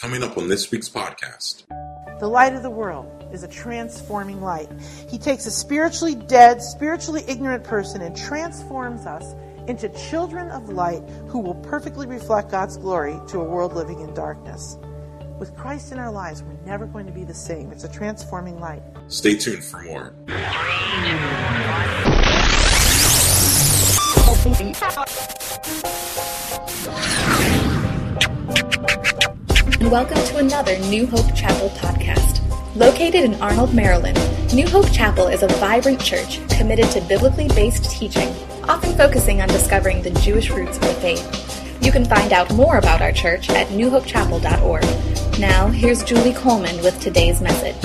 Coming up on this week's podcast. The light of the world is a transforming light. He takes a spiritually dead, spiritually ignorant person and transforms us into children of light who will perfectly reflect God's glory to a world living in darkness. With Christ in our lives, we're never going to be the same. It's a transforming light. Stay tuned for more. And welcome to another New Hope Chapel podcast. Located in Arnold, Maryland, New Hope Chapel is a vibrant church committed to biblically based teaching, often focusing on discovering the Jewish roots of the faith. You can find out more about our church at newhopechapel.org. Now, here's Julie Coleman with today's message.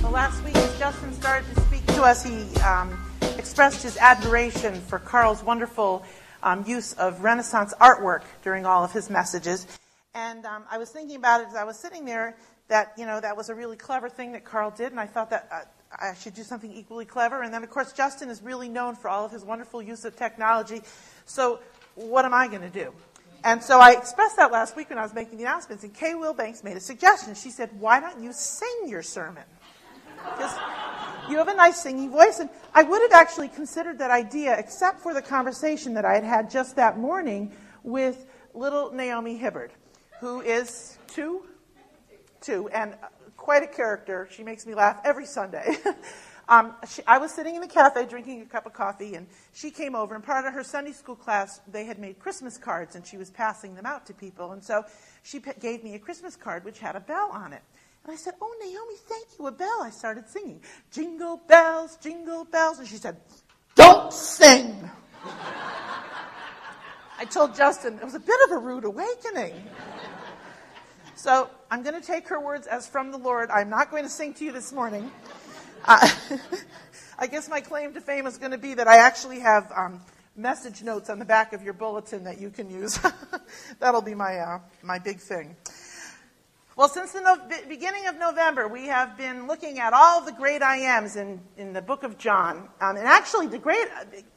Well, last week, as Justin started to speak to us, he um, expressed his admiration for Carl's wonderful um, use of Renaissance artwork during all of his messages. And um, I was thinking about it as I was sitting there that, you know, that was a really clever thing that Carl did, and I thought that uh, I should do something equally clever. And then, of course, Justin is really known for all of his wonderful use of technology. So, what am I going to do? And so I expressed that last week when I was making the announcements, and Kay Wilbanks made a suggestion. She said, Why don't you sing your sermon? Because you have a nice singing voice. And I would have actually considered that idea, except for the conversation that I had had just that morning with little Naomi Hibbard, who is two, two, and quite a character. She makes me laugh every Sunday. um, she, I was sitting in the cafe drinking a cup of coffee, and she came over. And part of her Sunday school class, they had made Christmas cards, and she was passing them out to people. And so she p- gave me a Christmas card which had a bell on it. And I said, Oh, Naomi, thank you, a bell. I started singing, Jingle bells, jingle bells. And she said, Don't sing. I told Justin, it was a bit of a rude awakening. So I'm going to take her words as from the Lord. I'm not going to sing to you this morning. Uh, I guess my claim to fame is going to be that I actually have um, message notes on the back of your bulletin that you can use. That'll be my, uh, my big thing. Well, since the no- beginning of November, we have been looking at all the great I ams in, in the book of John. Um, and actually, the great,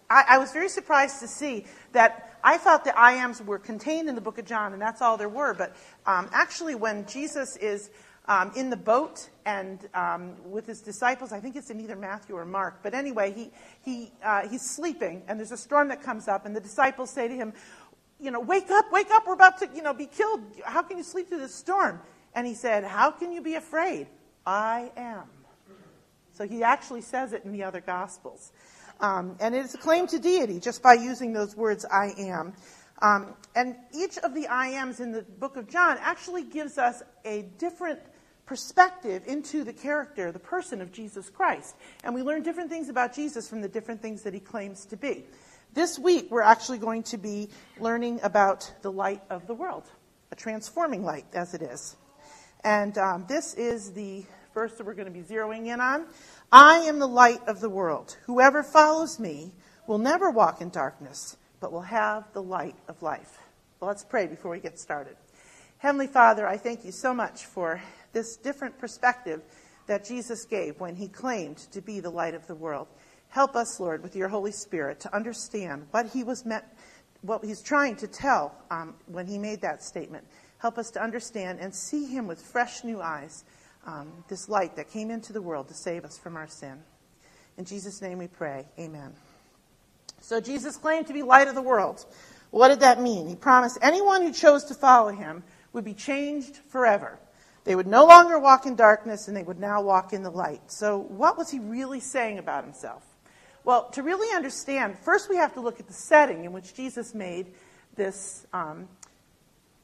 I, I, was very surprised to see that I thought the I ams were contained in the book of John, and that's all there were. But um, actually, when Jesus is um, in the boat and um, with his disciples, I think it's in either Matthew or Mark. But anyway, he, he, uh, he's sleeping, and there's a storm that comes up, and the disciples say to him, you know, wake up, wake up, we're about to, you know, be killed. How can you sleep through this storm? And he said, How can you be afraid? I am. So he actually says it in the other Gospels. Um, and it is a claim to deity just by using those words, I am. Um, and each of the I ams in the book of John actually gives us a different perspective into the character, the person of Jesus Christ. And we learn different things about Jesus from the different things that he claims to be. This week, we're actually going to be learning about the light of the world, a transforming light as it is. And um, this is the verse that we're going to be zeroing in on. I am the light of the world. Whoever follows me will never walk in darkness, but will have the light of life. Well, let's pray before we get started. Heavenly Father, I thank you so much for this different perspective that Jesus gave when he claimed to be the light of the world. Help us, Lord, with your Holy Spirit to understand what he was meant, what he's trying to tell um, when he made that statement. Help us to understand and see Him with fresh new eyes, um, this light that came into the world to save us from our sin. In Jesus' name we pray. Amen. So Jesus claimed to be light of the world. What did that mean? He promised anyone who chose to follow him would be changed forever. They would no longer walk in darkness and they would now walk in the light. So, what was he really saying about himself? Well, to really understand, first we have to look at the setting in which Jesus made this um,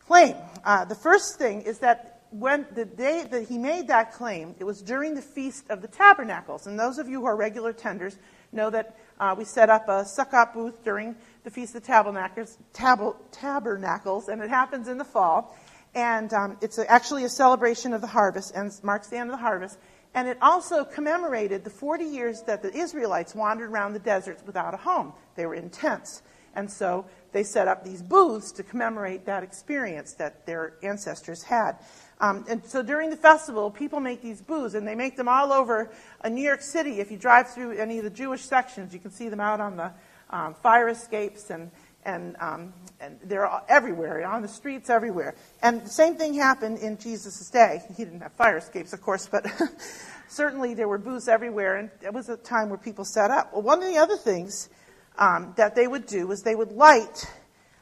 claim. Uh, the first thing is that when the day that he made that claim, it was during the Feast of the Tabernacles. And those of you who are regular tenders know that uh, we set up a Sukkot booth during the Feast of the Tabernacles, tab- tabernacles and it happens in the fall. And um, it's a, actually a celebration of the harvest and marks the end of the harvest. And it also commemorated the 40 years that the Israelites wandered around the deserts without a home. They were in tents. And so they set up these booths to commemorate that experience that their ancestors had. Um, and so during the festival, people make these booths, and they make them all over uh, New York City. If you drive through any of the Jewish sections, you can see them out on the um, fire escapes and, and, um, and they're everywhere, on the streets everywhere. And the same thing happened in Jesus' day. He didn't have fire escapes, of course, but certainly there were booths everywhere, and it was a time where people set up. Well, one of the other things um, that they would do was they would light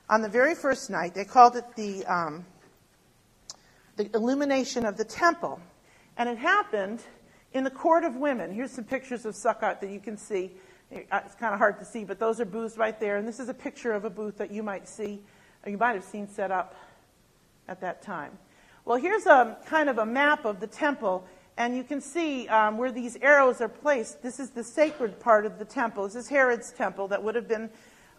on the very first night. They called it the um, the illumination of the temple, and it happened in the court of women. Here's some pictures of Sukkot that you can see. It's kind of hard to see, but those are booths right there. And this is a picture of a booth that you might see, or you might have seen set up at that time. Well, here's a kind of a map of the temple, and you can see um, where these arrows are placed. This is the sacred part of the temple. This is Herod's temple that would have been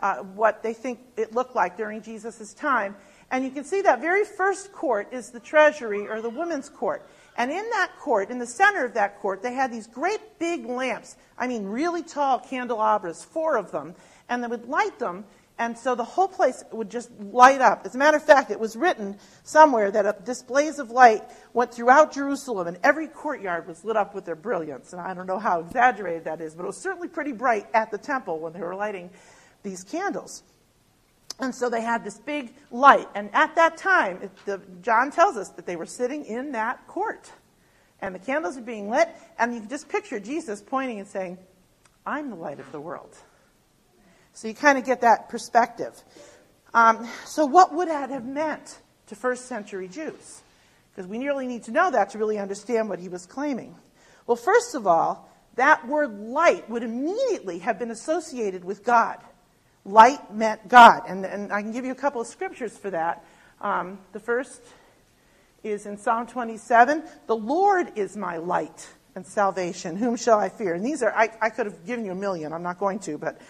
uh, what they think it looked like during Jesus' time. And you can see that very first court is the treasury or the women's court. And in that court, in the center of that court, they had these great big lamps. I mean, really tall candelabras, four of them. And they would light them and so the whole place would just light up. As a matter of fact, it was written somewhere that displays of light went throughout Jerusalem, and every courtyard was lit up with their brilliance. And I don't know how exaggerated that is, but it was certainly pretty bright at the temple when they were lighting these candles. And so they had this big light. And at that time, it, the, John tells us that they were sitting in that court. And the candles are being lit, and you can just picture Jesus pointing and saying, I'm the light of the world. So you kind of get that perspective. Um, so, what would that have meant to first century Jews? Because we really need to know that to really understand what he was claiming. Well, first of all, that word light would immediately have been associated with God. Light meant God. And, and I can give you a couple of scriptures for that. Um, the first is in Psalm 27 The Lord is my light and salvation. Whom shall I fear? And these are, I, I could have given you a million. I'm not going to, but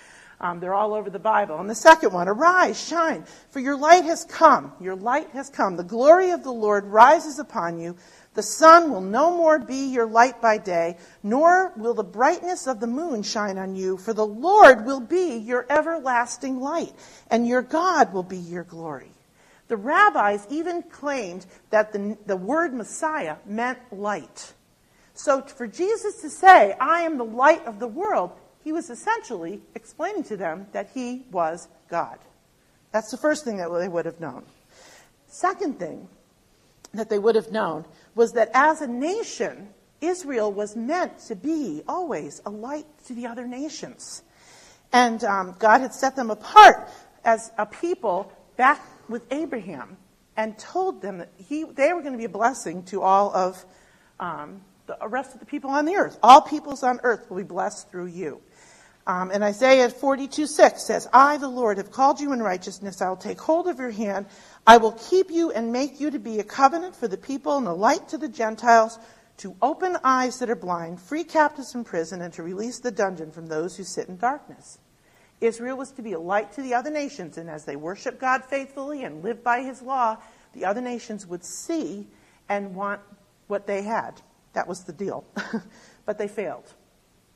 um, they're all over the Bible. And the second one, arise, shine, for your light has come. Your light has come. The glory of the Lord rises upon you. The sun will no more be your light by day, nor will the brightness of the moon shine on you, for the Lord will be your everlasting light, and your God will be your glory. The rabbis even claimed that the, the word Messiah meant light. So for Jesus to say, I am the light of the world, he was essentially explaining to them that he was God. That's the first thing that they would have known. Second thing that they would have known was that as a nation, Israel was meant to be always a light to the other nations. And um, God had set them apart as a people back with Abraham and told them that he, they were going to be a blessing to all of um, the rest of the people on the earth. All peoples on earth will be blessed through you. Um, and Isaiah 42 6 says, I, the Lord, have called you in righteousness. I will take hold of your hand. I will keep you and make you to be a covenant for the people and a light to the Gentiles, to open eyes that are blind, free captives from prison, and to release the dungeon from those who sit in darkness. Israel was to be a light to the other nations, and as they worship God faithfully and live by his law, the other nations would see and want what they had. That was the deal. but they failed.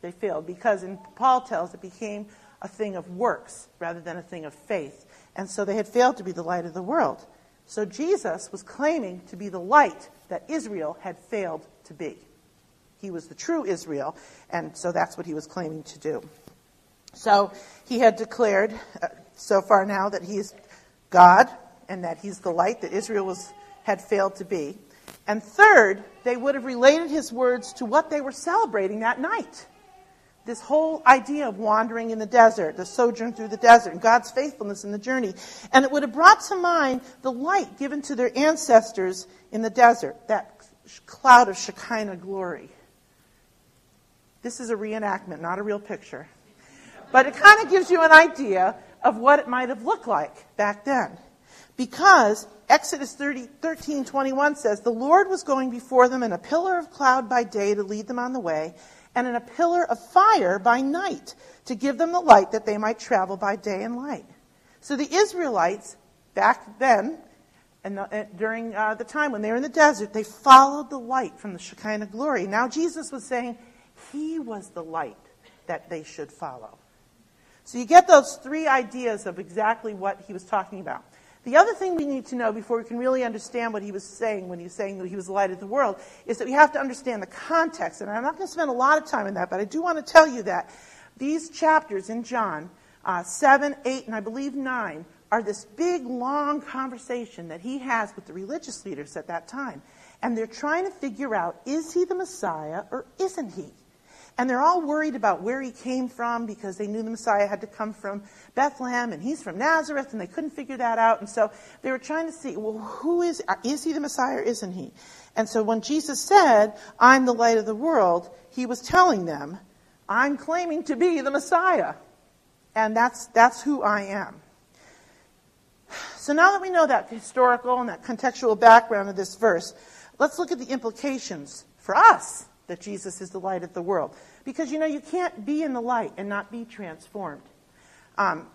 They failed because, and Paul tells, it became a thing of works rather than a thing of faith. And so they had failed to be the light of the world. So Jesus was claiming to be the light that Israel had failed to be. He was the true Israel, and so that's what he was claiming to do. So he had declared uh, so far now that he's God and that he's the light that Israel was, had failed to be. And third, they would have related his words to what they were celebrating that night this whole idea of wandering in the desert, the sojourn through the desert, and God's faithfulness in the journey. And it would have brought to mind the light given to their ancestors in the desert, that cloud of Shekinah glory. This is a reenactment, not a real picture. But it kind of gives you an idea of what it might have looked like back then. Because Exodus 30, 13, 21 says, The Lord was going before them in a pillar of cloud by day to lead them on the way, and in a pillar of fire by night to give them the light that they might travel by day and light. So the Israelites, back then, and during uh, the time when they were in the desert, they followed the light from the Shekinah glory. Now Jesus was saying he was the light that they should follow. So you get those three ideas of exactly what he was talking about. The other thing we need to know before we can really understand what he was saying when he was saying that he was the light of the world is that we have to understand the context. And I'm not going to spend a lot of time on that, but I do want to tell you that these chapters in John uh, 7, 8, and I believe 9 are this big, long conversation that he has with the religious leaders at that time. And they're trying to figure out is he the Messiah or isn't he? And they're all worried about where he came from because they knew the Messiah had to come from Bethlehem and he's from Nazareth and they couldn't figure that out. And so they were trying to see, well, who is, is he the Messiah or isn't he? And so when Jesus said, I'm the light of the world, he was telling them, I'm claiming to be the Messiah. And that's, that's who I am. So now that we know that historical and that contextual background of this verse, let's look at the implications for us that Jesus is the light of the world. Because, you know, you can't be in the light and not be transformed. Um,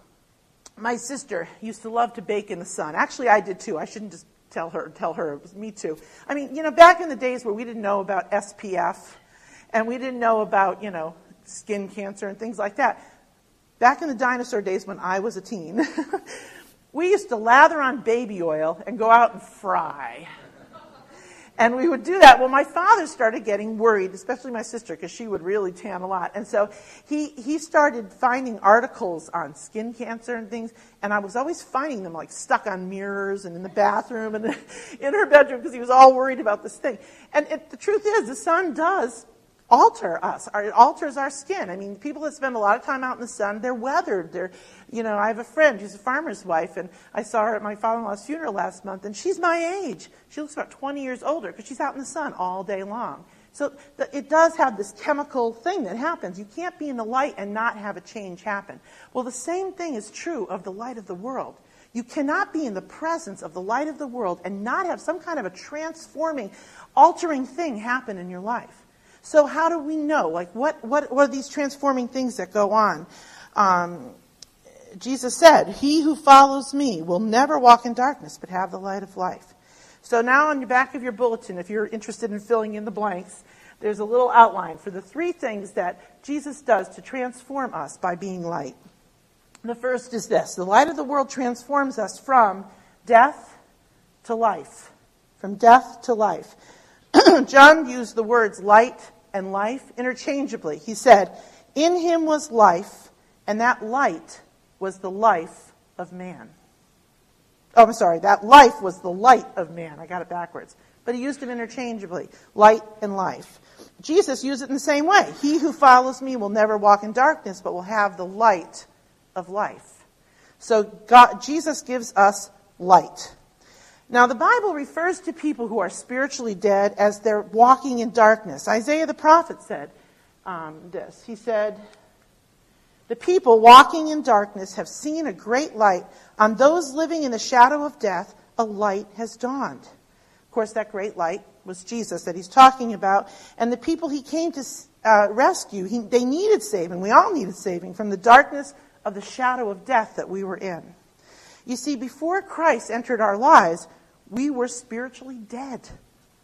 my sister used to love to bake in the sun. Actually, I did too. I shouldn't just tell her, tell her it was me too. I mean, you know, back in the days where we didn't know about SPF and we didn't know about, you know, skin cancer and things like that. Back in the dinosaur days when I was a teen, we used to lather on baby oil and go out and fry. And we would do that. Well, my father started getting worried, especially my sister, because she would really tan a lot. And so he, he started finding articles on skin cancer and things. And I was always finding them like stuck on mirrors and in the bathroom and in her bedroom because he was all worried about this thing. And it, the truth is, the sun does alter us. It alters our skin. I mean, people that spend a lot of time out in the sun, they're weathered. They're, you know, I have a friend who's a farmer's wife, and I saw her at my father-in-law's funeral last month, and she's my age. She looks about 20 years older because she's out in the sun all day long. So it does have this chemical thing that happens. You can't be in the light and not have a change happen. Well, the same thing is true of the light of the world. You cannot be in the presence of the light of the world and not have some kind of a transforming, altering thing happen in your life. So how do we know? Like, what, what, what are these transforming things that go on? Um, Jesus said, He who follows me will never walk in darkness, but have the light of life. So now on the back of your bulletin, if you're interested in filling in the blanks, there's a little outline for the three things that Jesus does to transform us by being light. The first is this the light of the world transforms us from death to life. From death to life. John used the words light and life interchangeably. He said, In him was life, and that light was the life of man. Oh, I'm sorry, that life was the light of man. I got it backwards. But he used them interchangeably light and life. Jesus used it in the same way. He who follows me will never walk in darkness, but will have the light of life. So God, Jesus gives us light. Now, the Bible refers to people who are spiritually dead as they're walking in darkness. Isaiah the prophet said um, this. He said, The people walking in darkness have seen a great light. On those living in the shadow of death, a light has dawned. Of course, that great light was Jesus that he's talking about. And the people he came to uh, rescue, he, they needed saving. We all needed saving from the darkness of the shadow of death that we were in. You see, before Christ entered our lives, we were spiritually dead.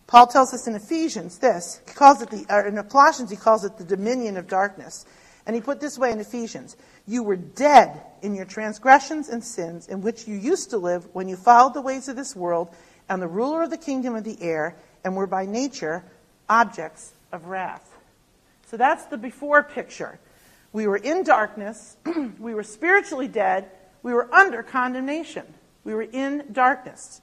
Paul tells us in Ephesians this. He calls it the, or in Colossians, he calls it the dominion of darkness. And he put this way in Ephesians You were dead in your transgressions and sins in which you used to live when you followed the ways of this world and the ruler of the kingdom of the air, and were by nature objects of wrath. So that's the before picture. We were in darkness, we were spiritually dead, we were under condemnation. We were in darkness.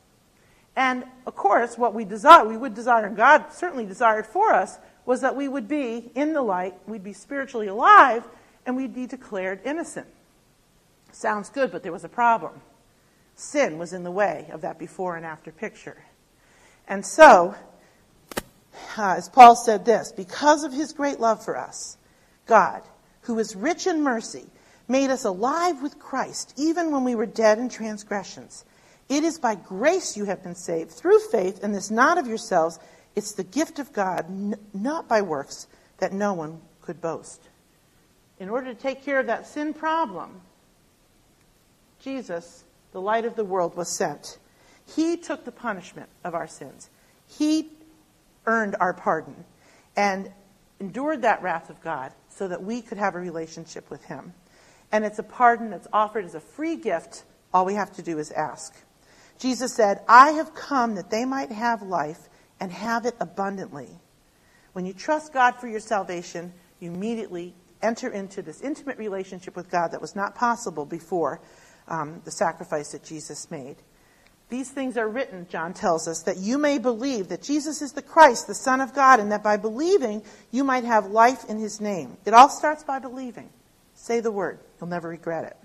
And of course, what we desire, we would desire, and God certainly desired for us, was that we would be in the light, we'd be spiritually alive, and we'd be declared innocent. Sounds good, but there was a problem. Sin was in the way of that before and after picture. And so, uh, as Paul said this, because of his great love for us, God, who is rich in mercy, made us alive with Christ, even when we were dead in transgressions. It is by grace you have been saved, through faith, and this not of yourselves. It's the gift of God, n- not by works, that no one could boast. In order to take care of that sin problem, Jesus, the light of the world, was sent. He took the punishment of our sins. He earned our pardon and endured that wrath of God so that we could have a relationship with Him. And it's a pardon that's offered as a free gift. All we have to do is ask. Jesus said, I have come that they might have life and have it abundantly. When you trust God for your salvation, you immediately enter into this intimate relationship with God that was not possible before um, the sacrifice that Jesus made. These things are written, John tells us, that you may believe that Jesus is the Christ, the Son of God, and that by believing you might have life in his name. It all starts by believing. Say the word, you'll never regret it.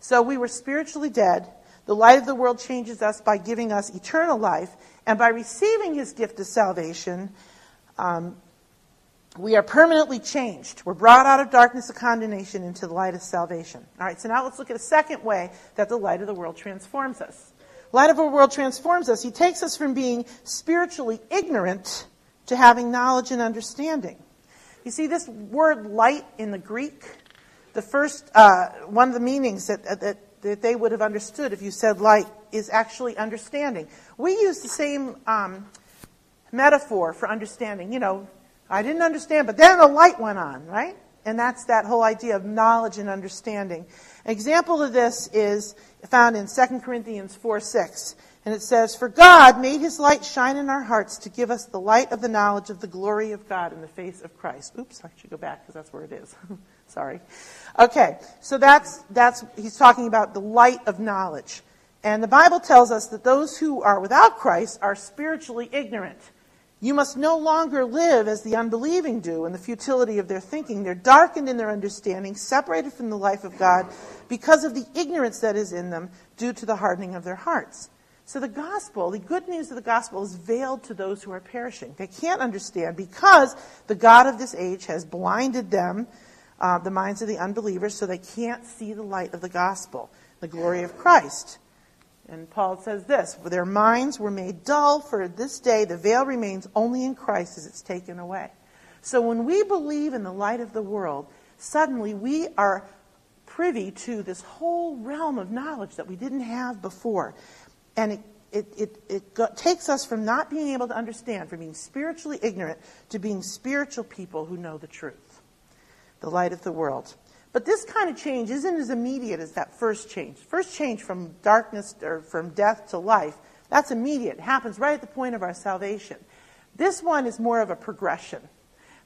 So we were spiritually dead. The light of the world changes us by giving us eternal life, and by receiving his gift of salvation, um, we are permanently changed. We're brought out of darkness of condemnation into the light of salvation. All right, so now let's look at a second way that the light of the world transforms us. Light of the world transforms us. He takes us from being spiritually ignorant to having knowledge and understanding. You see, this word light in the Greek, the first, uh, one of the meanings that, that, that they would have understood if you said light is actually understanding. We use the same um, metaphor for understanding. You know, I didn't understand, but then a light went on, right? And that's that whole idea of knowledge and understanding. An example of this is found in 2 Corinthians 4 6. And it says, For God made his light shine in our hearts to give us the light of the knowledge of the glory of God in the face of Christ. Oops, I should go back because that's where it is. Sorry. Okay, so that's, that's, he's talking about the light of knowledge. And the Bible tells us that those who are without Christ are spiritually ignorant. You must no longer live as the unbelieving do in the futility of their thinking. They're darkened in their understanding, separated from the life of God because of the ignorance that is in them due to the hardening of their hearts. So the gospel, the good news of the gospel is veiled to those who are perishing. They can't understand because the God of this age has blinded them, uh, the minds of the unbelievers, so they can't see the light of the gospel, the glory of Christ. And Paul says this Their minds were made dull, for this day the veil remains only in Christ as it's taken away. So when we believe in the light of the world, suddenly we are privy to this whole realm of knowledge that we didn't have before. And it, it, it, it go, takes us from not being able to understand, from being spiritually ignorant, to being spiritual people who know the truth, the light of the world. But this kind of change isn't as immediate as that first change. First change from darkness or from death to life, that's immediate. It happens right at the point of our salvation. This one is more of a progression.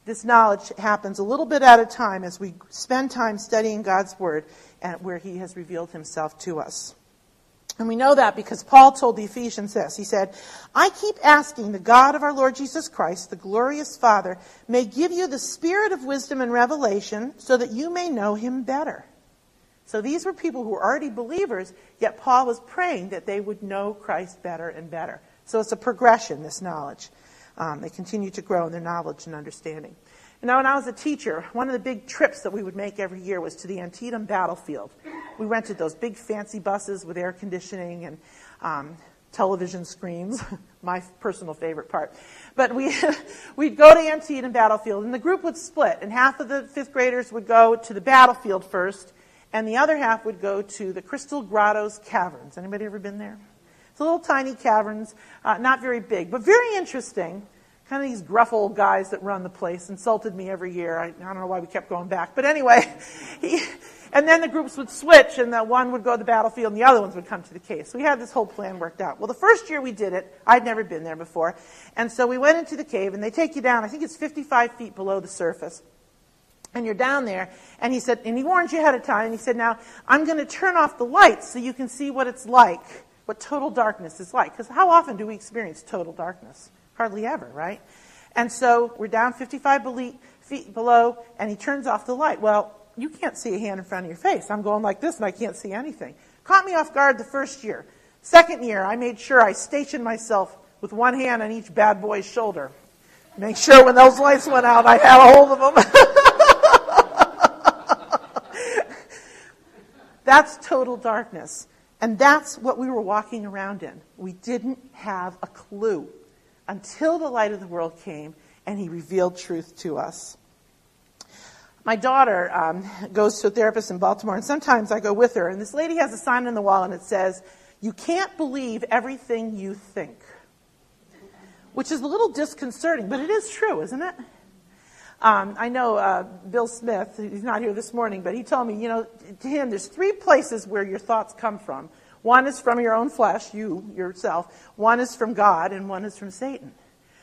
This knowledge happens a little bit at a time as we spend time studying God's Word and where He has revealed Himself to us. And we know that because Paul told the Ephesians this. He said, I keep asking the God of our Lord Jesus Christ, the glorious Father, may give you the spirit of wisdom and revelation so that you may know him better. So these were people who were already believers, yet Paul was praying that they would know Christ better and better. So it's a progression, this knowledge. Um, they continue to grow in their knowledge and understanding. Know, when I was a teacher, one of the big trips that we would make every year was to the Antietam battlefield. We rented those big fancy buses with air conditioning and um, television screens, my personal favorite part. But we, we'd go to Antietam battlefield, and the group would split, and half of the fifth graders would go to the battlefield first, and the other half would go to the Crystal Grottoes Caverns. Anybody ever been there? It's a little tiny caverns, uh, not very big, but very interesting kind of these gruff old guys that run the place insulted me every year. I, I don't know why we kept going back. But anyway, he, and then the groups would switch and the one would go to the battlefield and the other ones would come to the cave. So we had this whole plan worked out. Well, the first year we did it, I'd never been there before. And so we went into the cave and they take you down, I think it's 55 feet below the surface. And you're down there. And he said, and he warned you ahead of time. And he said, now I'm going to turn off the lights so you can see what it's like, what total darkness is like. Because how often do we experience total darkness? Hardly ever, right? And so we're down 55 feet below, and he turns off the light. Well, you can't see a hand in front of your face. I'm going like this, and I can't see anything. Caught me off guard the first year. Second year, I made sure I stationed myself with one hand on each bad boy's shoulder. Make sure when those lights went out, I had a hold of them. that's total darkness. And that's what we were walking around in. We didn't have a clue until the light of the world came and he revealed truth to us. My daughter um, goes to a therapist in Baltimore, and sometimes I go with her, and this lady has a sign on the wall, and it says, You can't believe everything you think. Which is a little disconcerting, but it is true, isn't it? Um, I know uh, Bill Smith, he's not here this morning, but he told me, you know, to him, there's three places where your thoughts come from one is from your own flesh, you yourself. One is from God, and one is from Satan.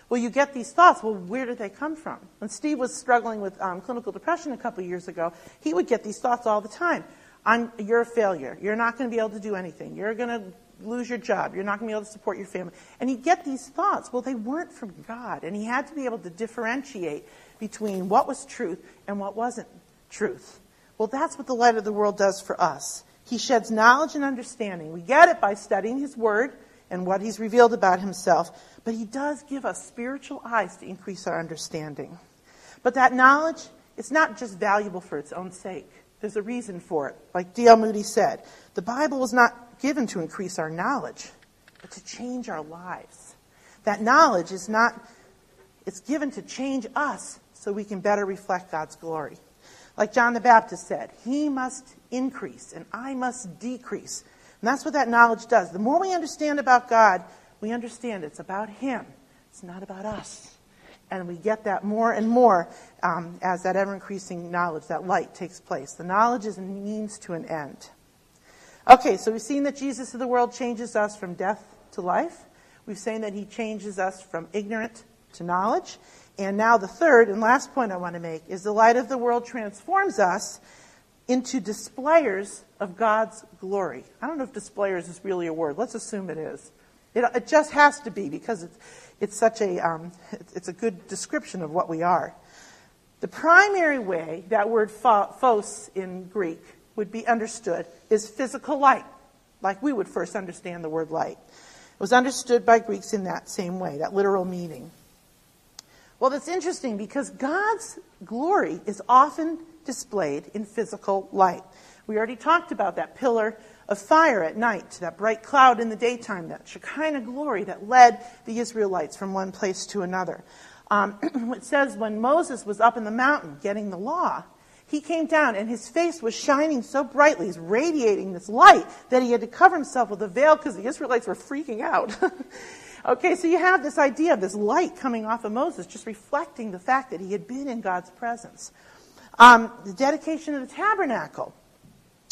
Well, you get these thoughts. Well, where did they come from? When Steve was struggling with um, clinical depression a couple years ago, he would get these thoughts all the time. I'm, you're a failure. You're not going to be able to do anything. You're going to lose your job. You're not going to be able to support your family. And he'd get these thoughts. Well, they weren't from God. And he had to be able to differentiate between what was truth and what wasn't truth. Well, that's what the light of the world does for us. He sheds knowledge and understanding. We get it by studying his word and what he's revealed about himself, but he does give us spiritual eyes to increase our understanding. But that knowledge, it's not just valuable for its own sake. There's a reason for it. Like D.L. Moody said, the Bible was not given to increase our knowledge, but to change our lives. That knowledge is not, it's given to change us so we can better reflect God's glory. Like John the Baptist said, he must increase and I must decrease. And that's what that knowledge does. The more we understand about God, we understand it's about him. It's not about us. And we get that more and more um, as that ever increasing knowledge, that light takes place. The knowledge is a means to an end. Okay, so we've seen that Jesus of the world changes us from death to life. We've seen that he changes us from ignorant to knowledge. And now the third and last point I want to make is the light of the world transforms us into displayers of God's glory. I don't know if displayers is really a word. Let's assume it is. It, it just has to be because it's, it's such a, um, it's a good description of what we are. The primary way that word phos in Greek would be understood is physical light, like we would first understand the word light. It was understood by Greeks in that same way, that literal meaning. Well, that's interesting because God's glory is often displayed in physical light. We already talked about that pillar of fire at night, that bright cloud in the daytime, that Shekinah glory that led the Israelites from one place to another. Um, it says when Moses was up in the mountain getting the law, he came down and his face was shining so brightly, he's radiating this light, that he had to cover himself with a veil because the Israelites were freaking out. okay, so you have this idea of this light coming off of Moses, just reflecting the fact that he had been in God's presence. Um, the dedication of the tabernacle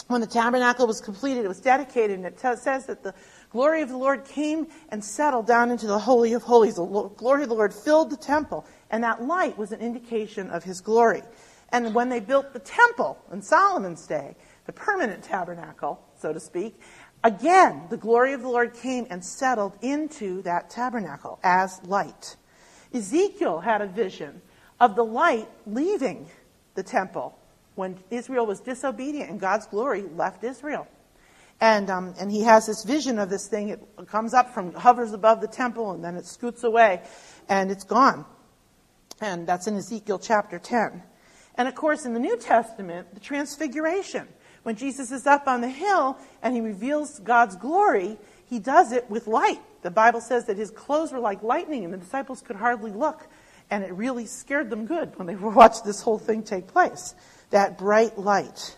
when the tabernacle was completed, it was dedicated, and it t- says that the glory of the Lord came and settled down into the Holy of Holies. The glory of the Lord filled the temple, and that light was an indication of his glory. And when they built the temple in Solomon's day, the permanent tabernacle, so to speak, again, the glory of the Lord came and settled into that tabernacle as light. Ezekiel had a vision of the light leaving the temple when Israel was disobedient and God's glory left Israel. And, um, and he has this vision of this thing. It comes up from, hovers above the temple, and then it scoots away, and it's gone. And that's in Ezekiel chapter 10. And of course, in the New Testament, the transfiguration. When Jesus is up on the hill and he reveals God's glory, he does it with light. The Bible says that his clothes were like lightning, and the disciples could hardly look. And it really scared them good when they watched this whole thing take place that bright light.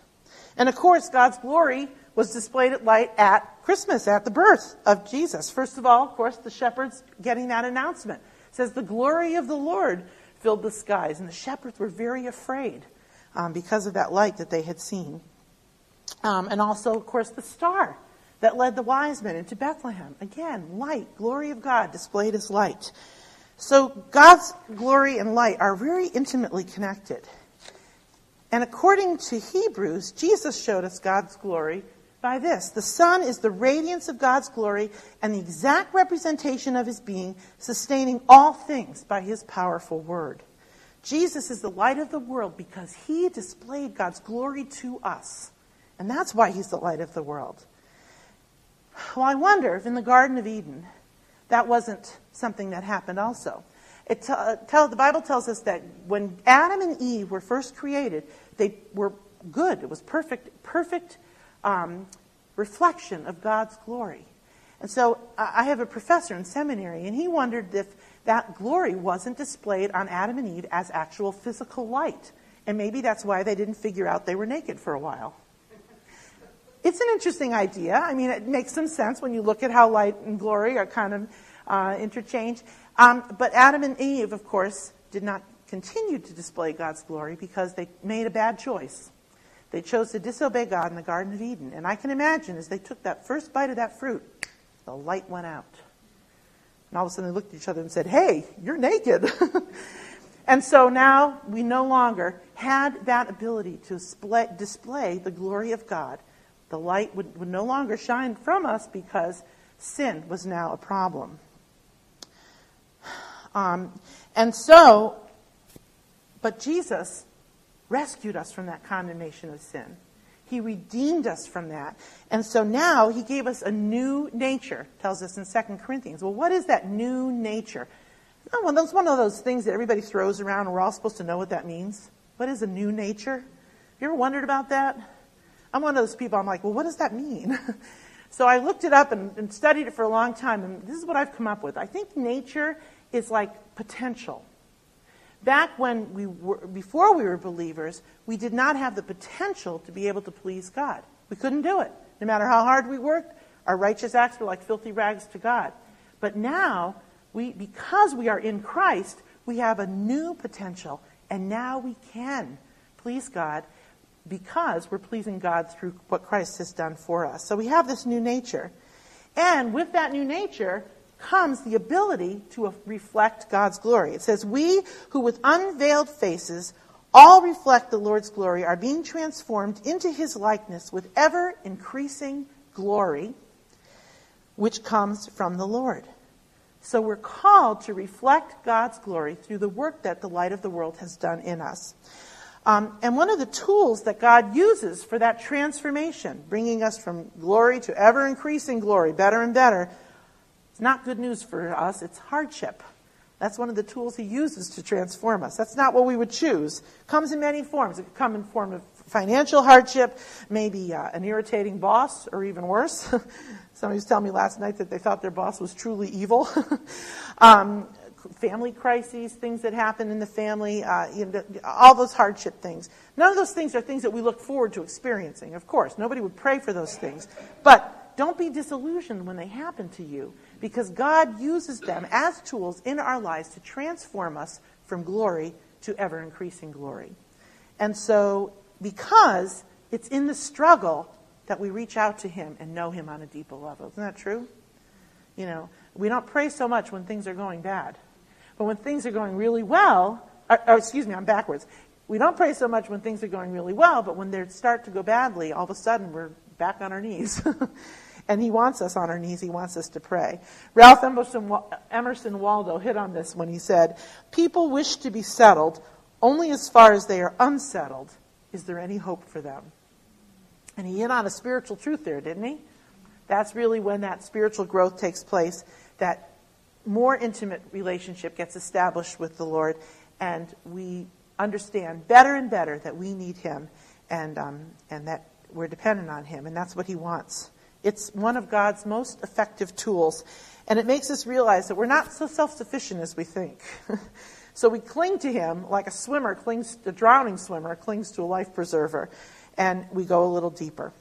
And of course, God's glory was displayed at light at Christmas, at the birth of Jesus. First of all, of course, the shepherds getting that announcement. It says, The glory of the Lord filled the skies. And the shepherds were very afraid um, because of that light that they had seen. Um, and also, of course, the star that led the wise men into Bethlehem. Again, light, glory of God displayed as light. So God's glory and light are very intimately connected. And according to Hebrews, Jesus showed us God's glory by this The Son is the radiance of God's glory and the exact representation of his being, sustaining all things by his powerful word. Jesus is the light of the world because he displayed God's glory to us. And that's why he's the light of the world. Well, I wonder if in the Garden of Eden, that wasn't something that happened also. It t- uh, tell, the Bible tells us that when Adam and Eve were first created, they were good. It was perfect, perfect um, reflection of God's glory. And so I have a professor in seminary, and he wondered if that glory wasn't displayed on Adam and Eve as actual physical light. And maybe that's why they didn't figure out they were naked for a while. It's an interesting idea. I mean, it makes some sense when you look at how light and glory are kind of uh, interchanged. Um, but Adam and Eve, of course, did not continue to display God's glory because they made a bad choice. They chose to disobey God in the Garden of Eden. And I can imagine as they took that first bite of that fruit, the light went out. And all of a sudden they looked at each other and said, Hey, you're naked. and so now we no longer had that ability to display, display the glory of God. The light would, would no longer shine from us because sin was now a problem. Um, and so, but Jesus rescued us from that condemnation of sin. He redeemed us from that. And so now he gave us a new nature, tells us in 2 Corinthians. Well, what is that new nature? Oh, that's one of those things that everybody throws around and we're all supposed to know what that means. What is a new nature? You ever wondered about that? I'm one of those people, I'm like, well, what does that mean? so I looked it up and, and studied it for a long time, and this is what I've come up with. I think nature is like potential. Back when we were, before we were believers, we did not have the potential to be able to please God. We couldn't do it. No matter how hard we worked, our righteous acts were like filthy rags to God. But now, we, because we are in Christ, we have a new potential, and now we can please God because we're pleasing God through what Christ has done for us. So we have this new nature. And with that new nature, comes the ability to reflect God's glory. It says, We who with unveiled faces all reflect the Lord's glory are being transformed into his likeness with ever increasing glory, which comes from the Lord. So we're called to reflect God's glory through the work that the light of the world has done in us. Um, and one of the tools that God uses for that transformation, bringing us from glory to ever increasing glory, better and better, it's not good news for us, it's hardship. That's one of the tools he uses to transform us. That's not what we would choose. Comes in many forms. It could come in form of financial hardship, maybe uh, an irritating boss, or even worse. Somebody was telling me last night that they thought their boss was truly evil. um, family crises, things that happen in the family, uh, you know, all those hardship things. None of those things are things that we look forward to experiencing, of course. Nobody would pray for those things. But don't be disillusioned when they happen to you because God uses them as tools in our lives to transform us from glory to ever increasing glory. And so, because it's in the struggle that we reach out to Him and know Him on a deeper level. Isn't that true? You know, we don't pray so much when things are going bad. But when things are going really well, or, or excuse me, I'm backwards. We don't pray so much when things are going really well, but when they start to go badly, all of a sudden we're back on our knees. And he wants us on our knees. He wants us to pray. Ralph Emerson, Emerson Waldo hit on this when he said, People wish to be settled only as far as they are unsettled. Is there any hope for them? And he hit on a spiritual truth there, didn't he? That's really when that spiritual growth takes place, that more intimate relationship gets established with the Lord, and we understand better and better that we need Him and, um, and that we're dependent on Him, and that's what He wants. It's one of God's most effective tools. And it makes us realize that we're not so self sufficient as we think. so we cling to Him like a swimmer clings, a drowning swimmer clings to a life preserver. And we go a little deeper.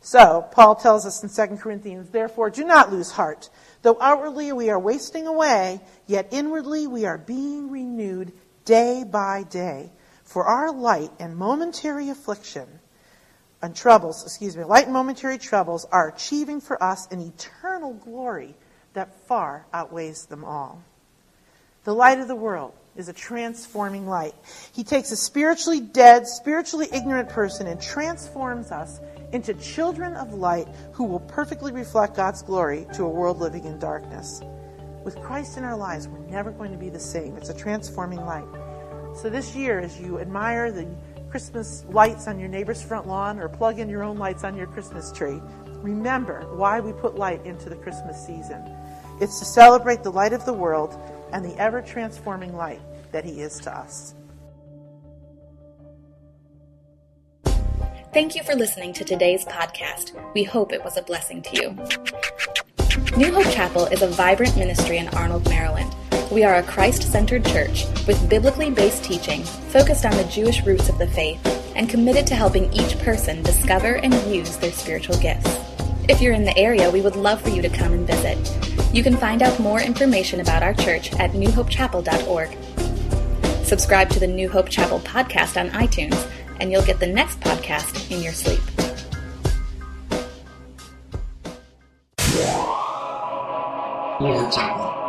So, Paul tells us in 2 Corinthians, therefore, do not lose heart. Though outwardly we are wasting away, yet inwardly we are being renewed day by day. For our light and momentary affliction, and troubles, excuse me, light and momentary troubles are achieving for us an eternal glory that far outweighs them all. The light of the world is a transforming light. He takes a spiritually dead, spiritually ignorant person and transforms us into children of light who will perfectly reflect God's glory to a world living in darkness. With Christ in our lives, we're never going to be the same. It's a transforming light. So this year, as you admire the Christmas lights on your neighbor's front lawn or plug in your own lights on your Christmas tree, remember why we put light into the Christmas season. It's to celebrate the light of the world and the ever transforming light that He is to us. Thank you for listening to today's podcast. We hope it was a blessing to you. New Hope Chapel is a vibrant ministry in Arnold, Maryland. We are a Christ centered church with biblically based teaching focused on the Jewish roots of the faith and committed to helping each person discover and use their spiritual gifts. If you're in the area, we would love for you to come and visit. You can find out more information about our church at newhopechapel.org. Subscribe to the New Hope Chapel podcast on iTunes, and you'll get the next podcast in your sleep. Chapel.